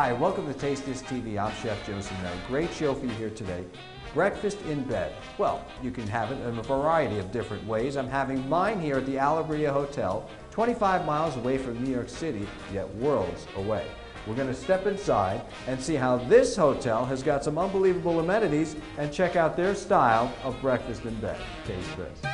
Hi, welcome to Taste This TV. I'm Chef Joseph. Now, great show for you here today. Breakfast in bed. Well, you can have it in a variety of different ways. I'm having mine here at the Allegria Hotel, 25 miles away from New York City, yet worlds away. We're going to step inside and see how this hotel has got some unbelievable amenities and check out their style of breakfast in bed. Taste this.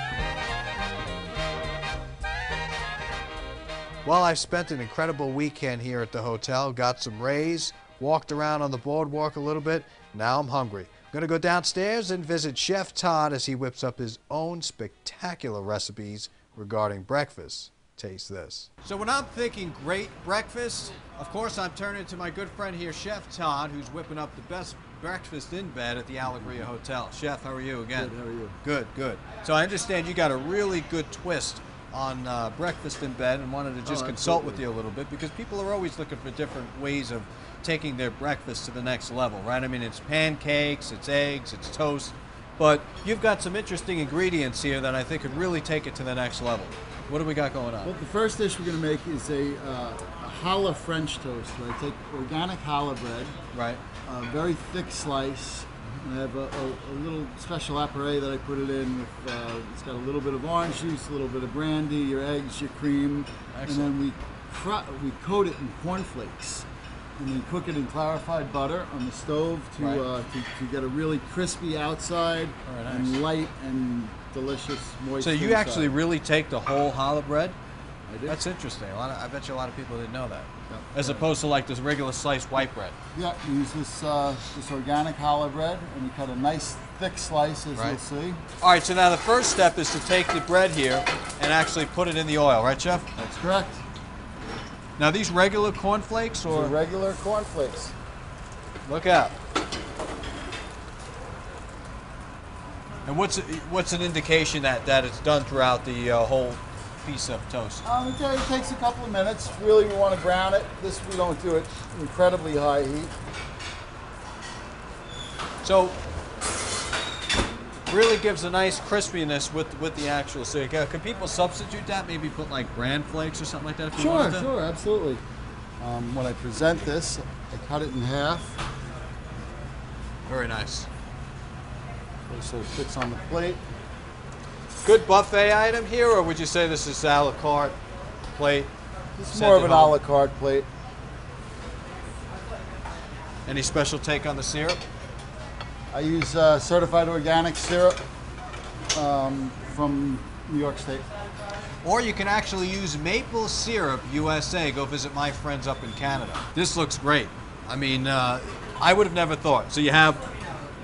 Well, I spent an incredible weekend here at the hotel, got some rays, walked around on the boardwalk a little bit. Now I'm hungry. I'm going to go downstairs and visit Chef Todd as he whips up his own spectacular recipes regarding breakfast. Taste this. So when I'm thinking great breakfast, of course I'm turning to my good friend here, Chef Todd, who's whipping up the best breakfast in bed at the Allegria Hotel. Chef, how are you again? Good, how are you? Good, good. So I understand you got a really good twist on uh, breakfast in bed and wanted to just Oh, consult with you a little bit because people are always looking for different ways of taking their breakfast to the next level, right? I mean, it's pancakes, it's eggs, it's toast, but you've got some interesting ingredients here that I think could really take it to the next level. What do we got going on? Well, the first dish we're going to make is a, uh, a challah French toast. I take organic challah bread, Right. a very thick slice, I have a, a, a little special appareil that I put it in. With, uh, it's got a little bit of orange juice, a little bit of brandy, your eggs, your cream, Excellent. and then we we coat it in cornflakes. And then cook it in clarified butter on the stove to, Right. uh, to, to get a really crispy outside Very nice. and light and delicious moist. So you inside. actually really take the whole challah bread? I did. That's interesting. A lot of, I bet you a lot of people didn't know that. Yeah. As opposed to like this regular sliced white bread. Yeah, we use this uh, this organic challah bread, and we cut a nice thick slice, as Right. you'll see. All right, so now the first step is to take the bread here and actually put it in the oil, right, Chef? That's correct. Now these regular cornflakes These or are regular cornflakes. look out. And what's what's an indication that that it's done throughout the uh, whole piece of toast? Um, it it takes a couple of minutes. Really, we want to brown it. This we don't do it incredibly high heat. So really gives a nice crispiness with with the actual. So can can people substitute that? Maybe put like bran flakes or something like that. If you Sure, wanted to? sure, absolutely. Um, when I present this, I cut it in half Very nice. so it fits on the plate. Good buffet item here, or would you say this is a la carte plate? This is more of an a la carte plate. Any special take on the syrup? I use uh, certified organic syrup um, from New York State. Or you can actually use maple syrup USA. Go visit my friends up in Canada. This looks great. I mean, uh, I would have never thought. So you have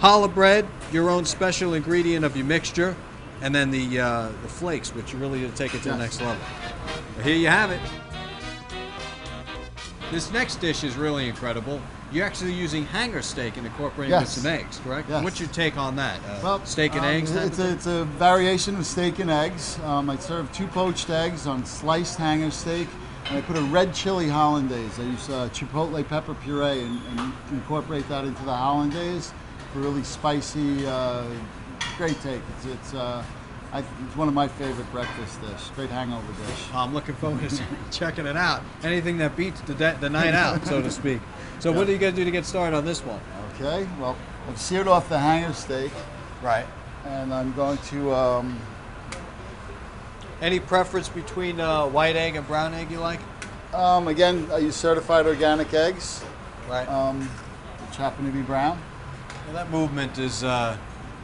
challah bread, your own special ingredient of your mixture, and then the uh, the flakes, which really to take it to the next level. Well, here you have it. This next dish is really incredible. You're actually using hanger steak and incorporating with some eggs, correct? Yes. What's your take on that? Uh, Well, steak and um, eggs? It's a, it's a variation of steak and eggs. Um, I serve two poached eggs on sliced hanger steak, and I put a red chili hollandaise. I use uh, chipotle pepper puree and, and incorporate that into the hollandaise for really spicy, uh, great take. It's it's, uh, I, it's one of my favorite breakfast dish. Great hangover dish. I'm looking forward to checking it out. Anything that beats the, de- the night out, so to speak. So, what do you got to do to get started on this one? Okay, well, I've seared off the hanger steak, Right. and I'm going to. Um, Any preference between uh, white egg and brown egg you like? um, again, I use certified organic eggs, Right. um, which happen to be brown. well, that movement is uh,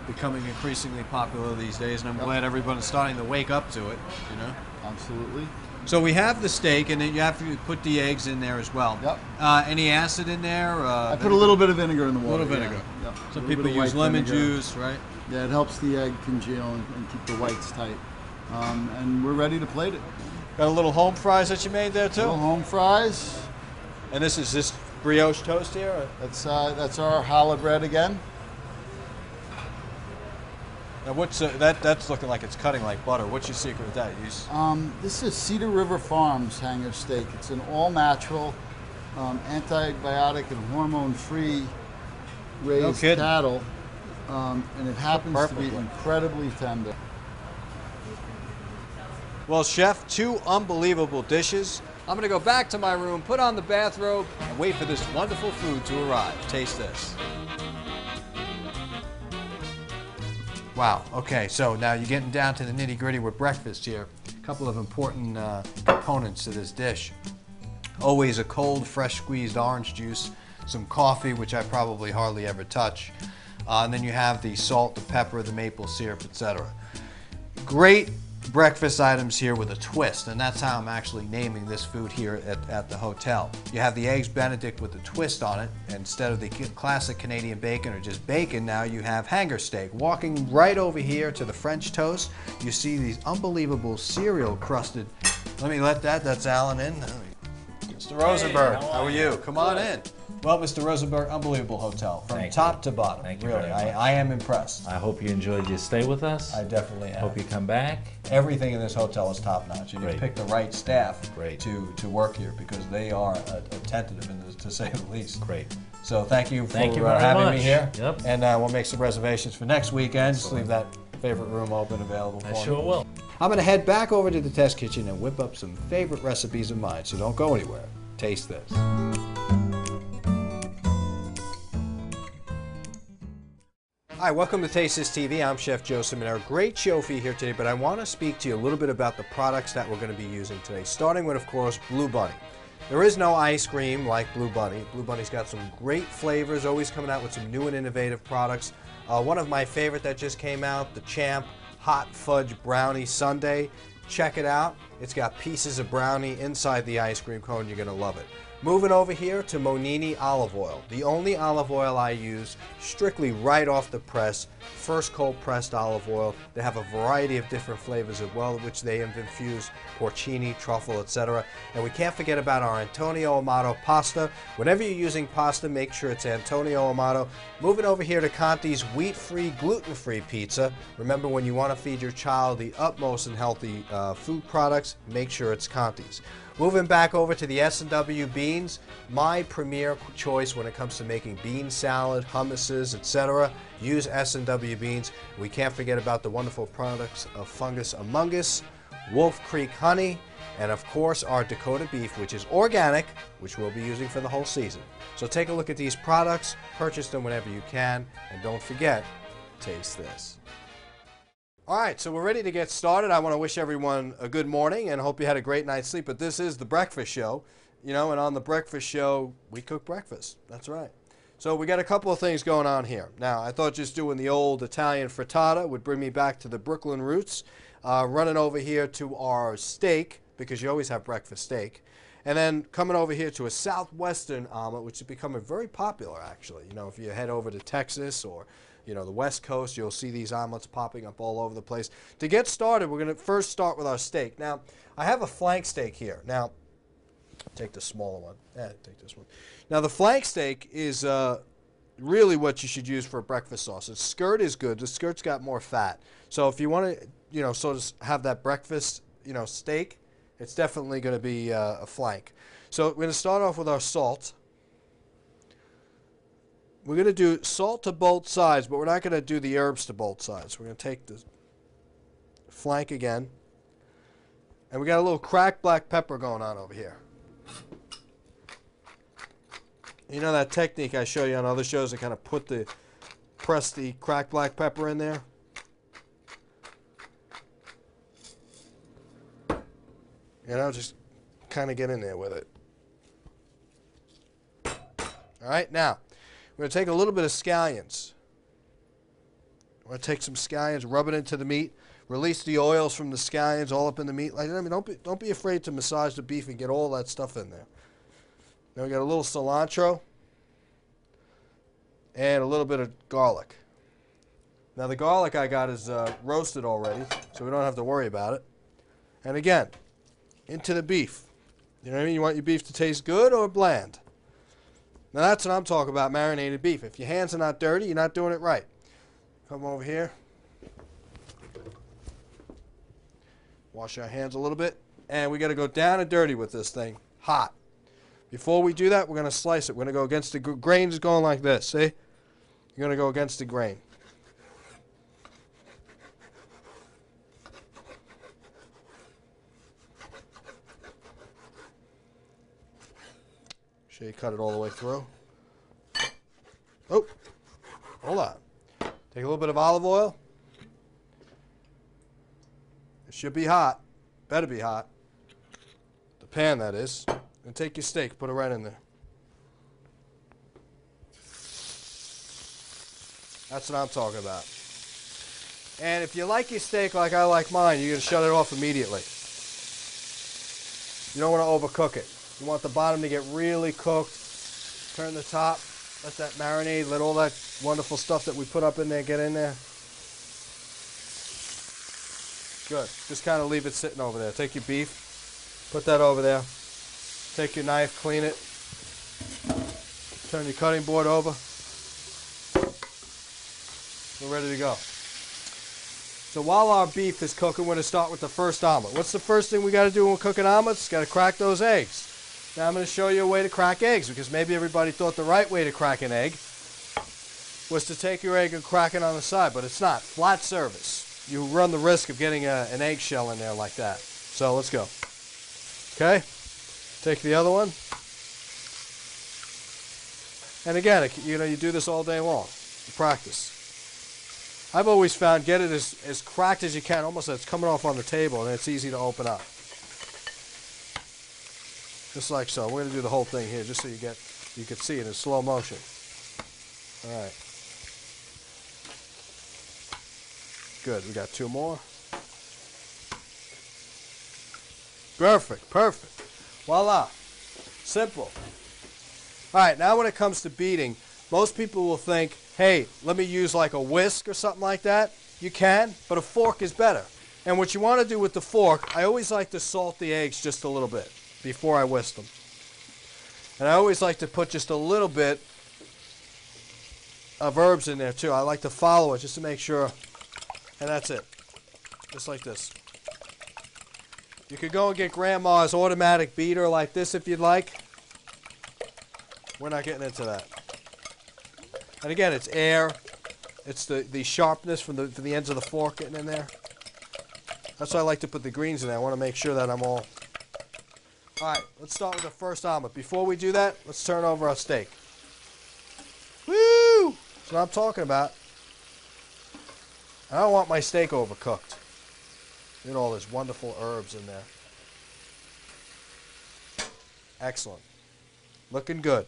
becoming increasingly popular these days, and I'm Yep. glad everyone's starting to wake up to it. You know. Absolutely. So we have the steak, and then you have to put the eggs in there as well. Yep. Uh, any acid in there? Uh, I put a little bit of vinegar in the A water. little yeah. vinegar. Yep. Some people use lemon vinegar. juice, right? Yeah, it helps the egg congeal and, and keep the whites tight. Um, and we're ready to plate it. Got a little home fries that you made there too. Little home fries. And this is this brioche toast here. That's uh, that's our challah bread again. Now what's uh, that? That's looking like it's cutting like butter. What's your secret with that? You Um, this is Cedar River Farms hanger steak. It's an all-natural, um, antibiotic and hormone-free raised kidding. cattle, um, and it happens to be incredibly tender. Well, chef, two unbelievable dishes. I'm going to go back to my room, put on the bathrobe, and wait for this wonderful food to arrive. Taste this. Wow, okay, so now you're getting down to the nitty gritty with breakfast here. A couple of important uh, components to this dish. Always a cold, fresh squeezed orange juice, some coffee, which I probably hardly ever touch, uh, and then you have the salt, the pepper, the maple syrup, etc. Great breakfast items here with a twist, and that's how I'm actually naming this food here at, at the hotel. You have the eggs benedict with a twist on it. Instead of the classic Canadian bacon or just bacon, now you have hanger steak. Walking right over here to the French toast, you see these unbelievable cereal crusted. Let me let that, that's Alan in. Mr. Rosenberg, how how are are you? Come on in. Well, Mr. Rosenberg, unbelievable hotel from Thank top you. to bottom. Thank you really, very I, much. I am impressed. I hope you enjoyed your stay with us. I definitely am. hope you come back. Everything in this hotel is top notch, and you Great. pick the right staff Great. to to work here because they are uh, attentive, in to say the least. Great. So thank you for Thank you uh, having me here. Yep. And uh, we'll make some reservations for next weekend. Just leave that favorite room open, available I for sure me. will. I'm going to head back over to the test kitchen and whip up some favorite recipes of mine. So don't go anywhere. Taste this. Hi, welcome to Taste This TV. I'm Chef Joe Seminara. Great show for you here today, but I want to speak to you a little bit about the products that we're going to be using today, starting with, of course, Blue Bunny. There is no ice cream like Blue Bunny. Blue Bunny's got some great flavors, always coming out with some new and innovative products. Uh, one of my favorite that just came out, the Champ Hot Fudge Brownie Sundae. Check it out. It's got pieces of brownie inside the ice cream cone. You're going to love it. Moving over here to Monini olive oil. The only olive oil I use, strictly right off the press, first cold pressed olive oil. They have a variety of different flavors as well, which they have infused porcini, truffle, etc. And we can't forget about our Antonio Amato pasta. Whenever you're using pasta, make sure it's Antonio Amato. Moving over here to Conte's wheat-free, gluten-free pizza. Remember, when you want to feed your child the utmost in healthy uh, food products, make sure it's Conte's. Moving back over to the S&W beans, my premier choice when it comes to making bean salad, hummuses, etc. Use S&W beans. We can't forget about the wonderful products of Fungus Among Us, Wolf Creek Honey, and of course our Dakota beef, which is organic, which we'll be using for the whole season. So take a look at these products, purchase them whenever you can, and don't forget, taste this. All right, so we're ready to get started. I want to wish everyone a good morning and hope you had a great night's sleep. But this is the breakfast show, you know, and on the breakfast show, we cook breakfast. That's right. So we got a couple of things going on here. Now, I thought just doing the old Italian frittata would bring me back to the Brooklyn roots. Uh, running over here to our steak, because you always have breakfast steak. And then coming over here to a southwestern omelet, which is becoming very popular actually. You know, if you head over to Texas or you know the West Coast, you'll see these omelets popping up all over the place. To get started, we're going to first start with our steak. Now, I have a flank steak here. Now, take the smaller one. Yeah, take this one. Now, the flank steak is uh, really what you should use for a breakfast sauce. The skirt is good. The skirt's got more fat. So if you want to, you know, sort of have that breakfast, you know, steak, it's definitely going to be uh, a flank. So we're going to start off with our salt. We're going to do salt to both sides, but we're not going to do the herbs to both sides. We're going to take the flank again. And we got a little cracked black pepper going on over here. You know that technique I show you on other shows to kind of put the, press the cracked black pepper in there? You know, just kind of get in there with it. All right, now we're going to take a little bit of scallions. We're going to take some scallions, rub it into the meat, release the oils from the scallions all up in the meat. Like I mean, don't be don't be afraid to massage the beef and get all that stuff in there. Now we got a little cilantro and a little bit of garlic. Now the garlic I got is uh, roasted already, so we don't have to worry about it. And again, into the beef. You know what I mean? You want your beef to taste good or bland. Now that's what I'm talking about, marinated beef. If your hands are not dirty, you're not doing it right. Come over here. Wash our hands a little bit. And we got to go down and dirty with this thing, hot. Before we do that, we're going to slice it. We're going to go against the gr- grain is going like this, see? You're going to go against the grain. You cut it all the way through. Oh, hold on. Take a little bit of olive oil. It should be hot. Better be hot. The pan, that is. And take your steak, put it right in there. That's what I'm talking about. And if you like your steak like I like mine, you're going to shut it off immediately. You don't want to overcook it. You want the bottom to get really cooked. Turn the top, let that marinade, let all that wonderful stuff that we put up in there get in there. Good. Just kind of leave it sitting over there. Take your beef, put that over there. Take your knife, clean it. Turn your cutting board over. We're ready to go. So while our beef is cooking, we're going to start with the first omelet. What's the first thing we got to do when we're cooking omelets? Got to crack those eggs. Now I'm going to show you a way to crack eggs because maybe everybody thought the right way to crack an egg was to take your egg and crack it on the side, but it's not. Flat service. You run the risk of getting a, an eggshell in there like that. So let's go. Okay? Take the other one. And again, you know, you do this all day long. You practice. I've always found get it as, as cracked as you can, almost as it's coming off on the table, and it's easy to open up. Just like so. We're going to do the whole thing here, just so you get you can see it in slow motion. All right. Good. We got two more. Perfect. Perfect. Voila. Simple. All right. Now, when it comes to beating, most people will think, hey, let me use like a whisk or something like that. You can, but a fork is better. And what you want to do with the fork, I always like to salt the eggs just a little bit before I whisk them. And I always like to put just a little bit of herbs in there too. I like to follow it just to make sure. And that's it. Just like this. You could go and get grandma's automatic beater like this if you'd like. We're not getting into that. And again, it's air. It's the, the sharpness from the, from the ends of the fork getting in there. That's why I like to put the greens in there. I want to make sure that I'm all... Alright, let's start with the first omelet. Before we do that, let's turn over our steak. Woo! That's what I'm talking about. I don't want my steak overcooked. Get all these wonderful herbs in there. Excellent. Looking good.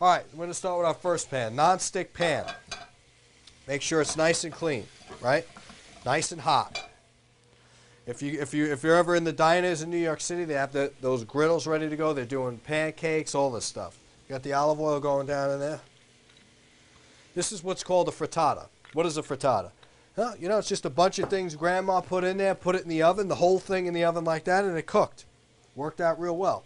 All right, we're going to start with our first pan. Non-stick pan. Make sure it's nice and clean, right? Nice and hot. If you if you if you're ever in the diners in New York City, they have the, those griddles ready to go. They're doing pancakes, all this stuff. You got the olive oil going down in there. This is what's called a frittata. What is a frittata? You know, it's just a bunch of things grandma put in there, put it in the oven, the whole thing in the oven like that, and it cooked. Worked out real well.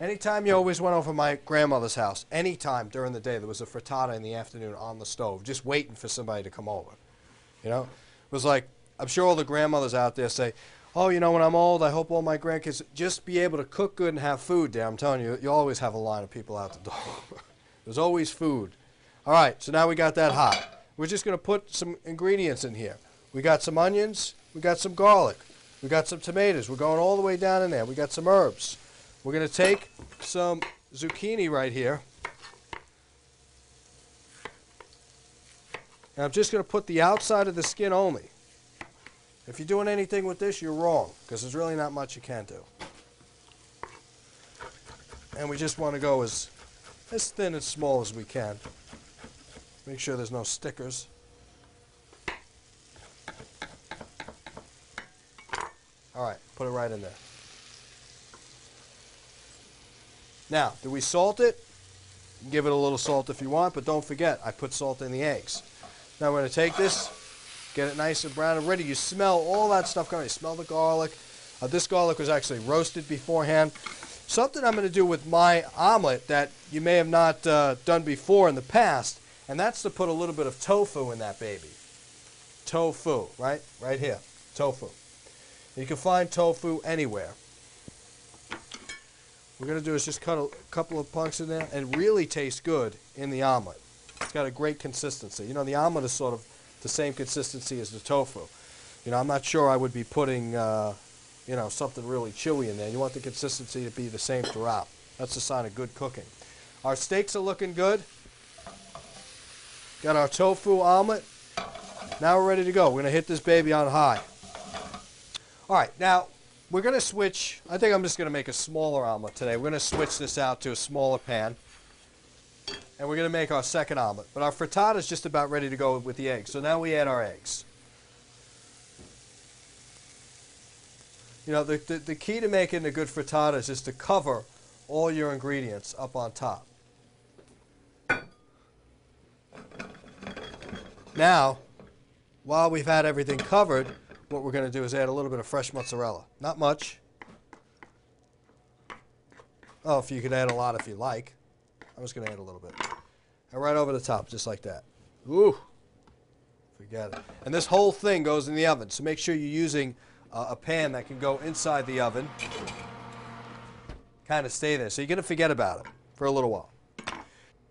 Anytime you always went over my grandmother's house, anytime during the day, there was a frittata in the afternoon on the stove, just waiting for somebody to come over. You know, it was like I'm sure all the grandmothers out there say, "Oh, you know, when I'm old, I hope all my grandkids just be able to cook good and have food." There, I'm telling you, you always have a line of people out the door. There's always food. All right, so now we got that hot. We're just going to put some ingredients in here. We got some onions. We got some garlic. We got some tomatoes. We're going all the way down in there. We got some herbs. We're going to take some zucchini right here. And I'm just going to put the outside of the skin only. If you're doing anything with this, you're wrong, because there's really not much you can do. And we just want to go as, as thin and small as we can. Make sure there's no stickers. All right, put it right in there. Now, do we salt it? Give it a little salt if you want, but don't forget, I put salt in the eggs. Now we're going to take this, get it nice and brown and ready. You smell all that stuff coming. You smell the garlic. Uh, this garlic was actually roasted beforehand. Something I'm going to do with my omelet that you may have not uh, done before in the past, and that's to put a little bit of tofu in that baby. Tofu, right? Right here. Tofu. You can find tofu anywhere. What we're going to do is just cut a couple of punks in there and really taste good in the omelet. It's got a great consistency. You know, the omelet is sort of the same consistency as the tofu. You know, I'm not sure I would be putting, uh, you know, something really chewy in there. You want the consistency to be the same throughout. That's a sign of good cooking. Our steaks are looking good. Got our tofu omelet. Now we're ready to go. We're going to hit this baby on high. All right, now we're going to switch. I think I'm just going to make a smaller omelet today. We're going to switch this out to a smaller pan. And we're going to make our second omelet. But our frittata is just about ready to go with the eggs. So now we add our eggs. You know, the, the, the key to making a good frittata is just to cover all your ingredients up on top. Now, while we've had everything covered, what we're going to do is add a little bit of fresh mozzarella. Not much. Oh, if you could add a lot if you like. I'm just going to add a little bit. And right over the top, just like that. Ooh. Forget it. And this whole thing goes in the oven, so make sure you're using uh, a pan that can go inside the oven. Kind of stay there. So you're going to forget about it for a little while.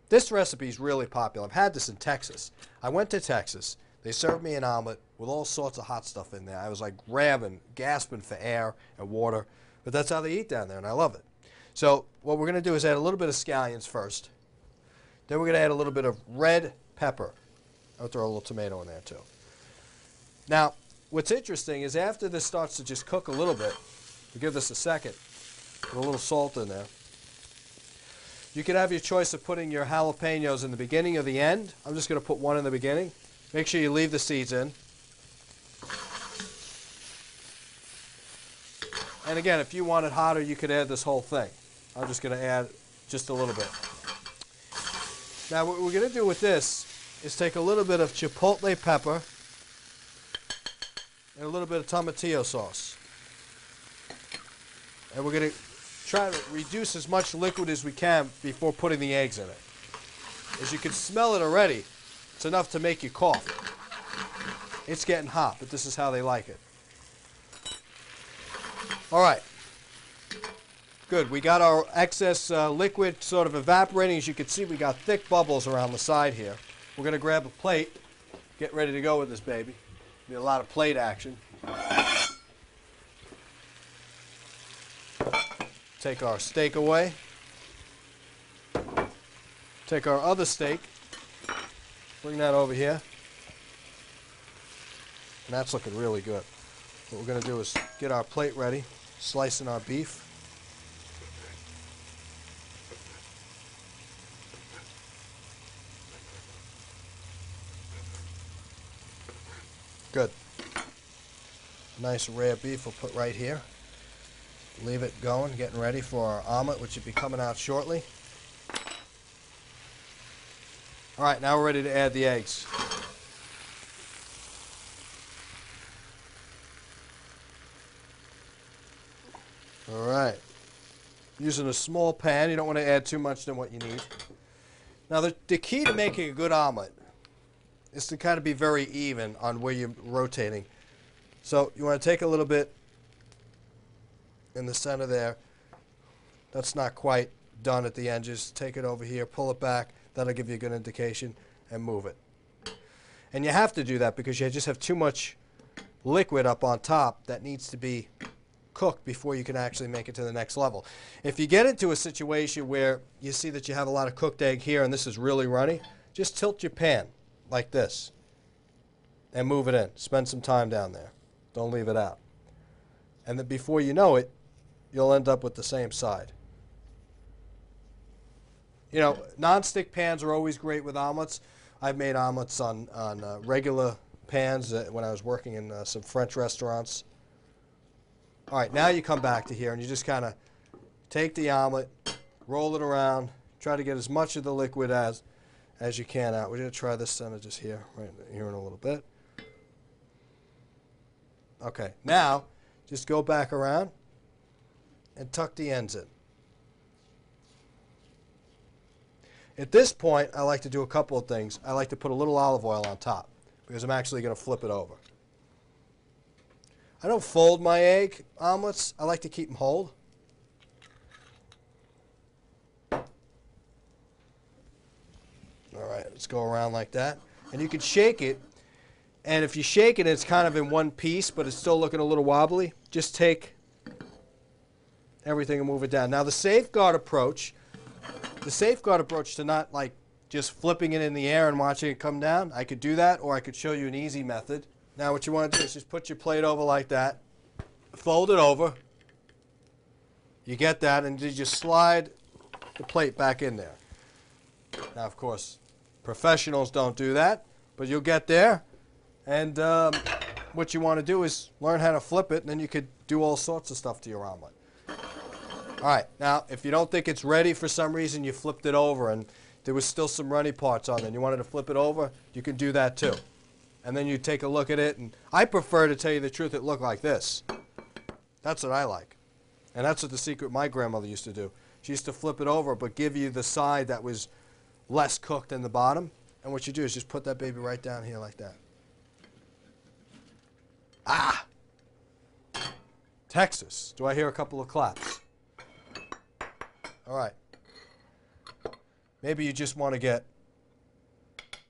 This recipe is really popular. I've had this in Texas. I went to Texas. They served me an omelet with all sorts of hot stuff in there. I was like grabbing, gasping for air and water. But that's how they eat down there, and I love it. So what we're going to do is add a little bit of scallions first. Then we're going to add a little bit of red pepper. I'll throw a little tomato in there too. Now, what's interesting is after this starts to just cook a little bit, we give this a second, put a little salt in there. You can have your choice of putting your jalapenos in the beginning or the end. I'm just going to put one in the beginning. Make sure you leave the seeds in. And again, if you want it hotter, you could add this whole thing. I'm just going to add just a little bit. Now what we're going to do with this is take a little bit of chipotle pepper and a little bit of tomatillo sauce. And we're going to try to reduce as much liquid as we can before putting the eggs in it. As you can smell it already, it's enough to make you cough. It's getting hot, but this is how they like it. All right. Good. We got our excess uh, liquid sort of evaporating. As you can see, we got thick bubbles around the side here. We're going to grab a plate, get ready to go with this baby. Be a lot of plate action. Take our steak away. Take our other steak. Bring that over here. And that's looking really good. What we're going to do is get our plate ready, slicing our beef. Good. Nice rare beef we'll put right here. Leave it going, getting ready for our omelet, which will be coming out shortly. All right, now we're ready to add the eggs. All right. Using a small pan, you don't want to add too much than what you need. Now, the, the key to making a good omelet is to kind of be very even on where you're rotating. So you want to take a little bit in the center there. That's not quite done at the end. Just take it over here, pull it back. That'll give you a good indication and move it. And you have to do that because you just have too much liquid up on top that needs to be cooked before you can actually make it to the next level. If you get into a situation where you see that you have a lot of cooked egg here and this is really runny, just tilt your pan like this and move it in. Spend some time down there. Don't leave it out. And then before you know it, you'll end up with the same side. You know, non-stick pans are always great with omelets. I've made omelets on, on uh, regular pans when I was working in uh, some French restaurants. All right, now you come back to here and you just kind of take the omelet, roll it around, try to get as much of the liquid as as you can out. We're going to try this center just here, right here in a little bit. Okay, now just go back around and tuck the ends in. At this point, I like to do a couple of things. I like to put a little olive oil on top because I'm actually going to flip it over. I don't fold my egg omelets. I like to keep them whole. Let's go around like that. And you can shake it. And if you shake it, it's kind of in one piece, but it's still looking a little wobbly. Just take everything and move it down. Now the safeguard approach, the safeguard approach to not like just flipping it in the air and watching it come down. I could do that, or I could show you an easy method. Now what you want to do is just put your plate over like that, fold it over. You get that, and you just slide the plate back in there. Now, of course, professionals don't do that, but you'll get there. And um, what you want to do is learn how to flip it, and then you could do all sorts of stuff to your omelet. All right, now, if you don't think it's ready for some reason, you flipped it over and there was still some runny parts on it, and you wanted to flip it over, you can do that too. And then you take a look at it, and I prefer to tell you the truth, it looked like this. That's what I like. And that's what the secret my grandmother used to do. She used to flip it over, but give you the side that was less cooked than the bottom. And what you do is just put that baby right down here like that. Ah! Texas. Do I hear a couple of claps? All right. Maybe you just want to get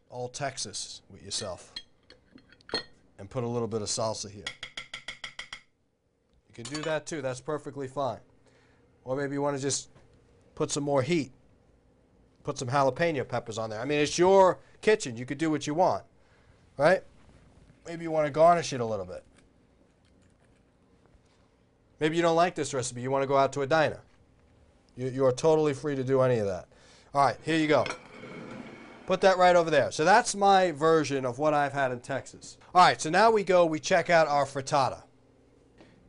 all Texas with yourself and put a little bit of salsa here. You can do that too. That's perfectly fine. Or maybe you want to just put some more heat. Put some jalapeno peppers on there. I mean, it's your kitchen. You could do what you want, right? Maybe you want to garnish it a little bit. Maybe you don't like this recipe. You want to go out to a diner. You, you are totally free to do any of that. All right, here you go. Put that right over there. So that's my version of what I've had in Texas. All right, so now we go, we check out our frittata.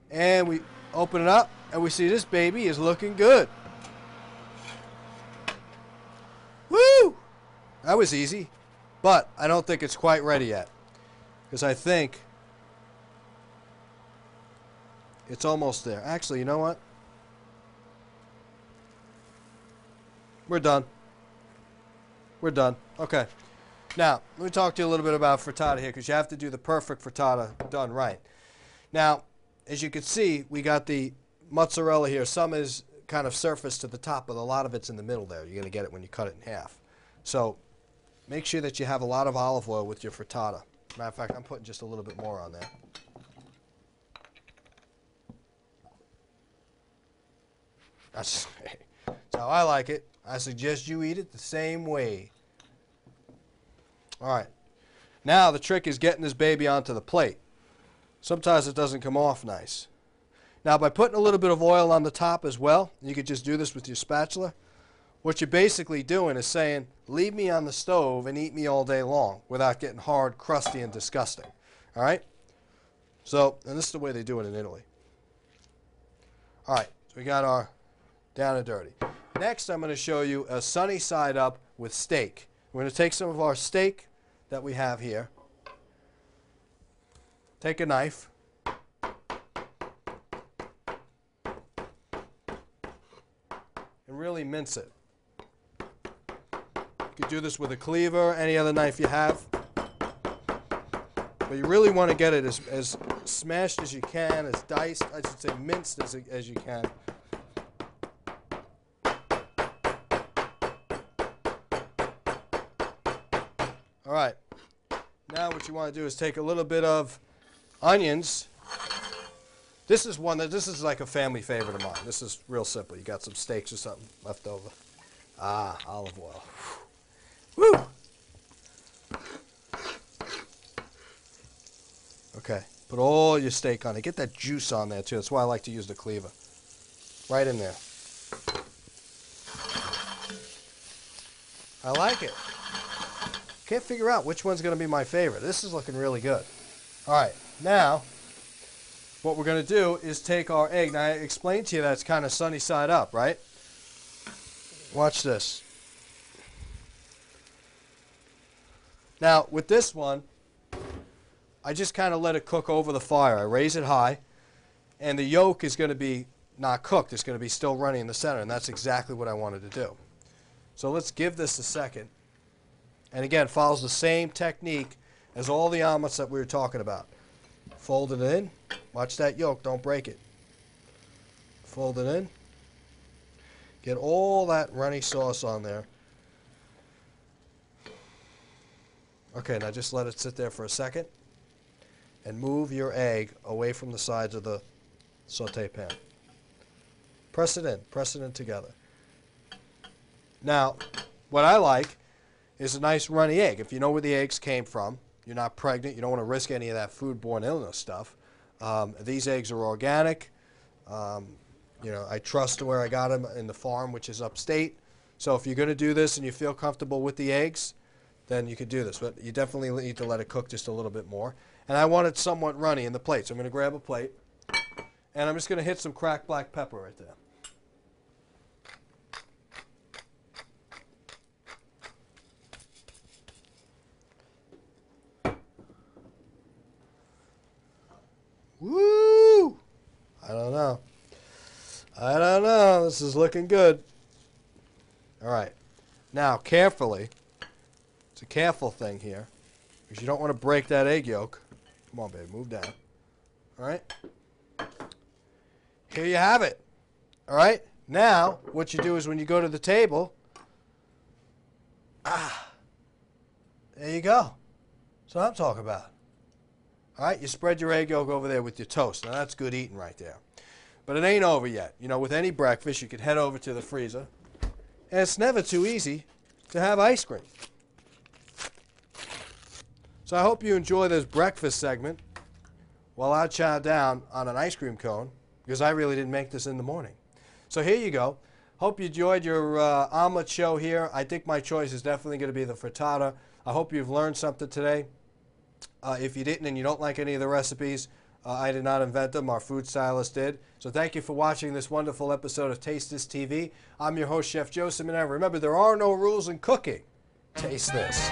And we open it up, and we see this baby is looking good. Woo! That was easy, but I don't think it's quite ready yet. Because I think it's almost there. Actually, you know what? We're done. We're done. Okay. Now, let me talk to you a little bit about frittata here because you have to do the perfect frittata done right. Now, as you can see, we got the mozzarella here. Some is kind of surface to the top, but a lot of it's in the middle there. You're going to get it when you cut it in half. So make sure that you have a lot of olive oil with your frittata. Matter of fact, I'm putting just a little bit more on there. That's, that's how I like it. I suggest you eat it the same way. All right. Now the trick is getting this baby onto the plate. Sometimes it doesn't come off nice. Now by putting a little bit of oil on the top as well, you could just do this with your spatula. What you're basically doing is saying, leave me on the stove and eat me all day long without getting hard, crusty, and disgusting. All right? So, and this is the way they do it in Italy. All right, so we got our down and dirty. Next, I'm going to show you a sunny side up with steak. We're going to take some of our steak that we have here. Take a knife. Really mince it. You could do this with a cleaver, any other knife you have. But you really want to get it as, as smashed as you can, as diced, I should say minced as, as you can. All right. Now what you want to do is take a little bit of onions. This is one that this is like a family favorite of mine. This is real simple. You got some steaks or something left over. Ah, olive oil. Woo! Okay. Put all your steak on it. Get that juice on there too. That's why I like to use the cleaver. Right in there. I like it. Can't figure out which one's going to be my favorite. This is looking really good. All right, now what we're going to do is take our egg. Now I explained to you that it's kind of sunny side up, right? Watch this. Now with this one, I just kind of let it cook over the fire. I raise it high, and the yolk is going to be not cooked. It's going to be still running in the center, and that's exactly what I wanted to do. So let's give this a second. And again, follows the same technique as all the omelets that we were talking about. Fold it in. Watch that yolk, don't break it. Fold it in. Get all that runny sauce on there. Okay, now just let it sit there for a second. And move your egg away from the sides of the saute pan. Press it in. Press it in together. Now, what I like is a nice runny egg. If you know where the eggs came from, you're not pregnant, you don't want to risk any of that foodborne illness stuff. Um, these eggs are organic. Um, you know, I trust where I got them in the farm, which is upstate. So if you're going to do this and you feel comfortable with the eggs, then you could do this. But you definitely need to let it cook just a little bit more. And I want it somewhat runny in the plate. So I'm going to grab a plate. And I'm just going to hit some cracked black pepper right there. Woo! I don't know. I don't know. This is looking good. All right. Now, carefully, it's a careful thing here because you don't want to break that egg yolk. Come on, babe, move down. All right. Here you have it. All right. Now, what you do is when you go to the table, ah, there you go. That's what I'm talking about. All right, you spread your egg yolk over there with your toast. Now that's good eating right there. But it ain't over yet. You know, with any breakfast, you could head over to the freezer. And it's never too easy to have ice cream. So I hope you enjoy this breakfast segment while I chow down on an ice cream cone because I really didn't make this in the morning. So here you go. Hope you enjoyed your uh, omelet show here. I think my choice is definitely going to be the frittata. I hope you've learned something today. Uh, if you didn't and you don't like any of the recipes, uh, I did not invent them. Our food stylist did. So thank you for watching this wonderful episode of Taste This TV. I'm your host, Chef Joe Simonero. Remember, there are no rules in cooking. Taste this.